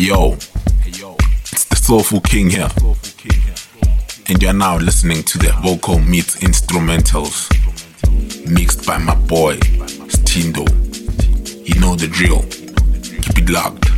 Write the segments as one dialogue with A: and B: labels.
A: yo, it's the Soulful King here. And you're now listening to the vocal meets instrumentals mixed by my boy Stindo. You know the drill. Keep it locked.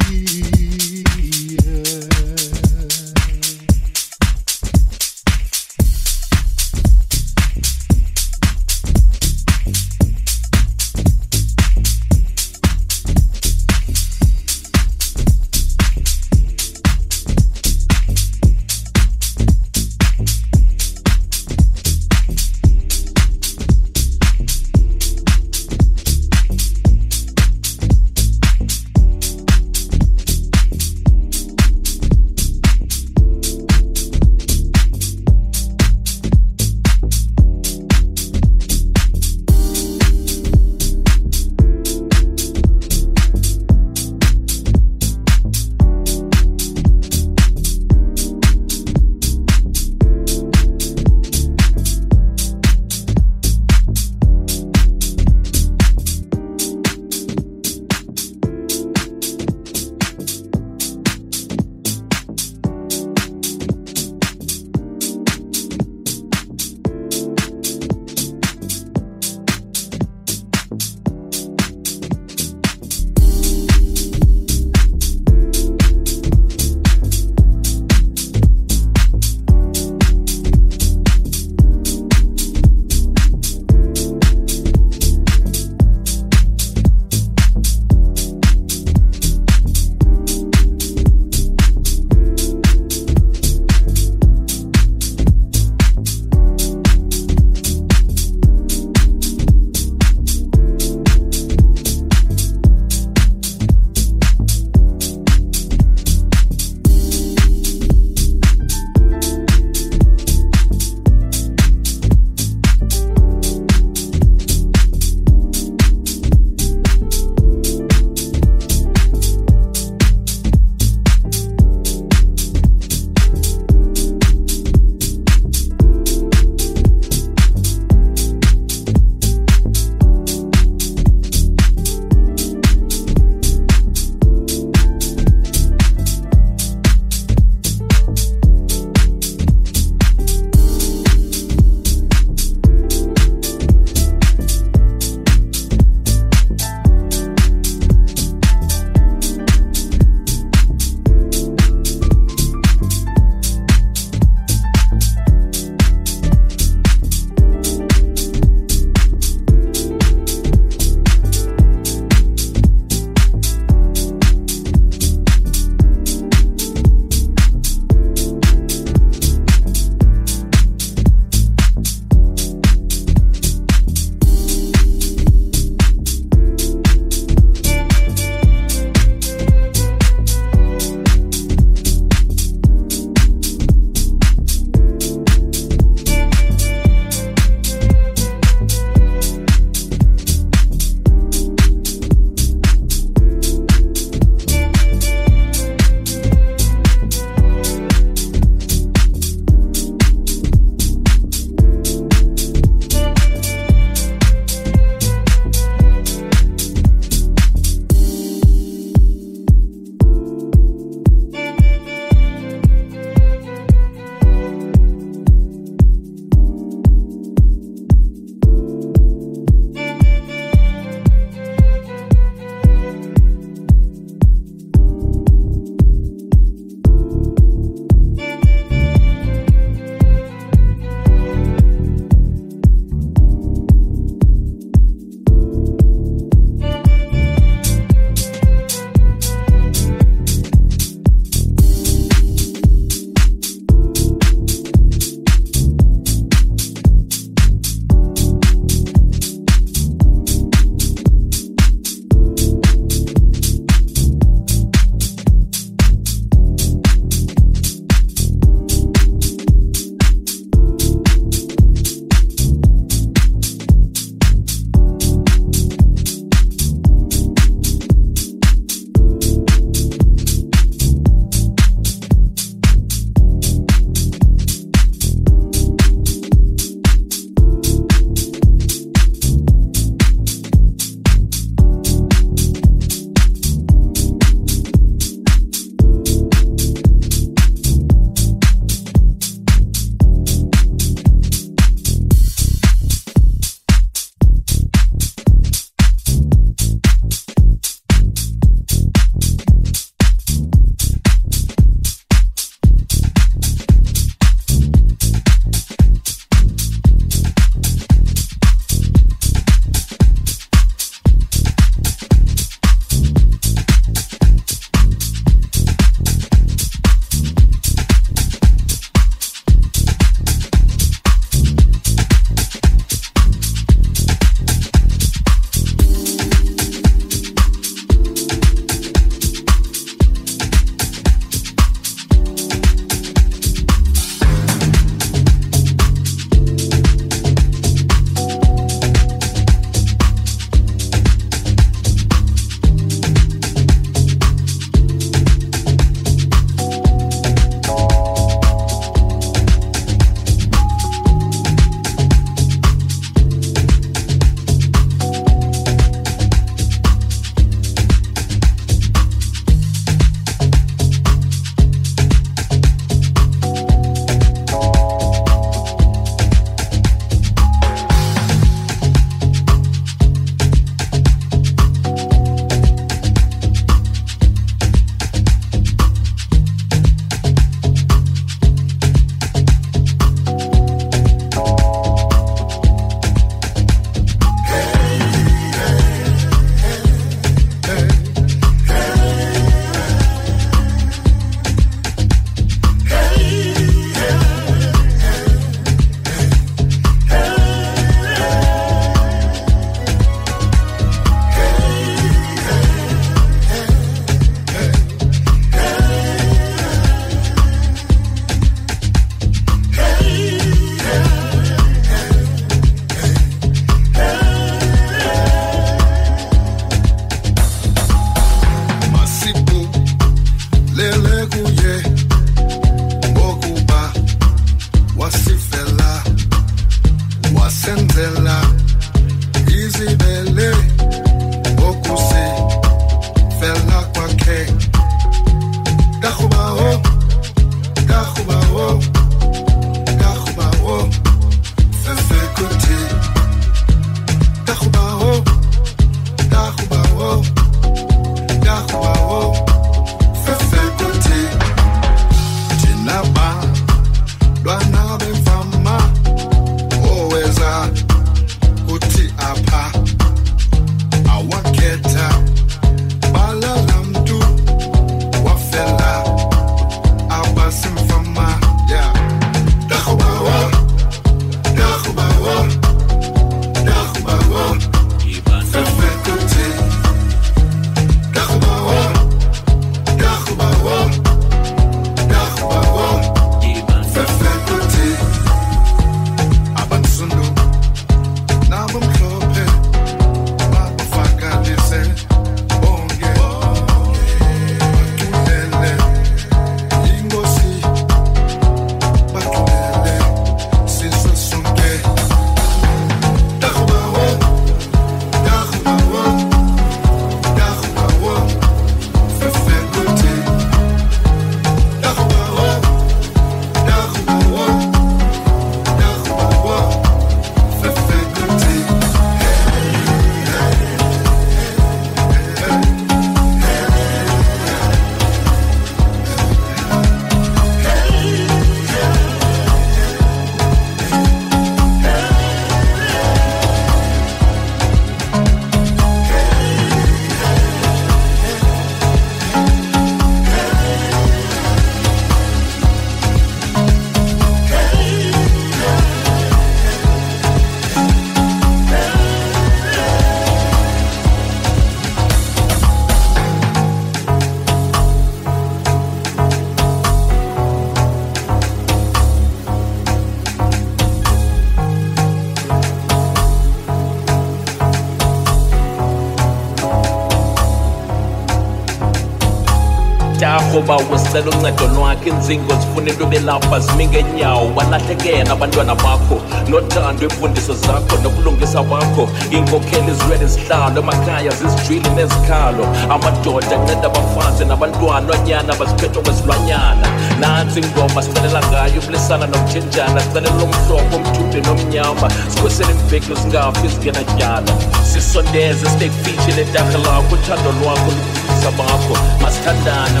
B: Ngoba wesicela uncedo lwakhe inzingo zifunela ube lapha zimi ngenyawo balahlekela abantwana bakho. Nothando imfundiso zakho nokulungisa kwakho. Iinkokheli ezilwele zihlalo emakhaya zizijwili nezikhalo. Amadoda anceda abafazi nabantwana onyana baziphethwe kwezilwanyana nantsi ingoma sicelela ngayo ubulisana nokuthenjana sicelela lomhlobo omthude nomnyama. Sikhusele imveklo singafi zingenatyala. Sisondeze sibekufitshi lentarha lakho uthando lwakho lukufisa bakho. Masithandane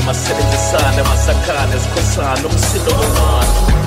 B: masisebenzisane masakhane sikhosane umsindo womana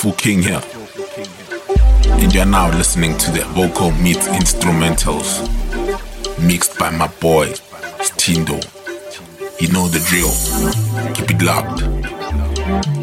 B: King here. And you're now listening to the vocal meet instrumentals mixed by my boy Stindo. You know the drill. Keep it locked.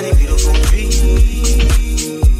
B: got it beautiful me.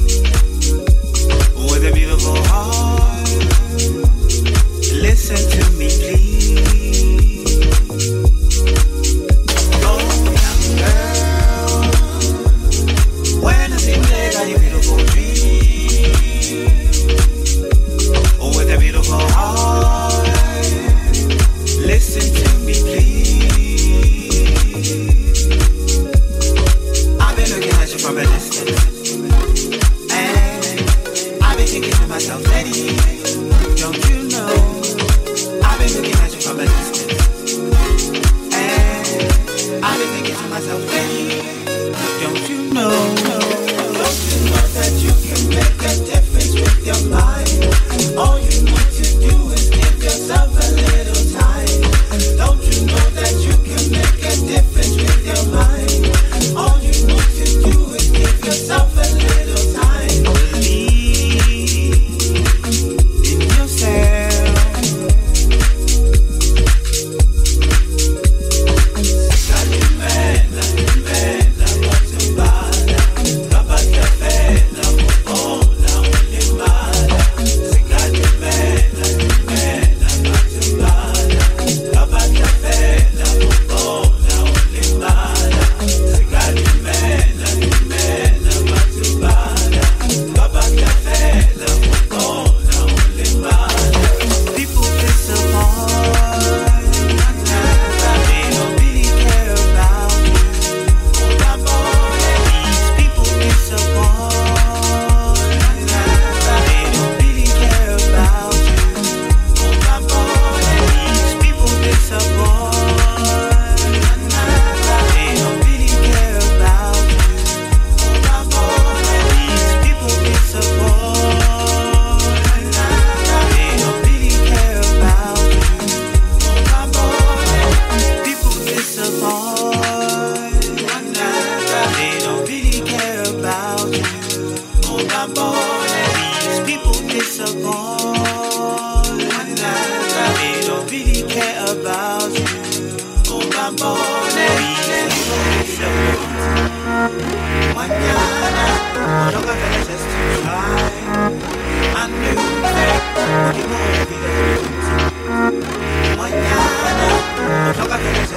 B: Mañana, no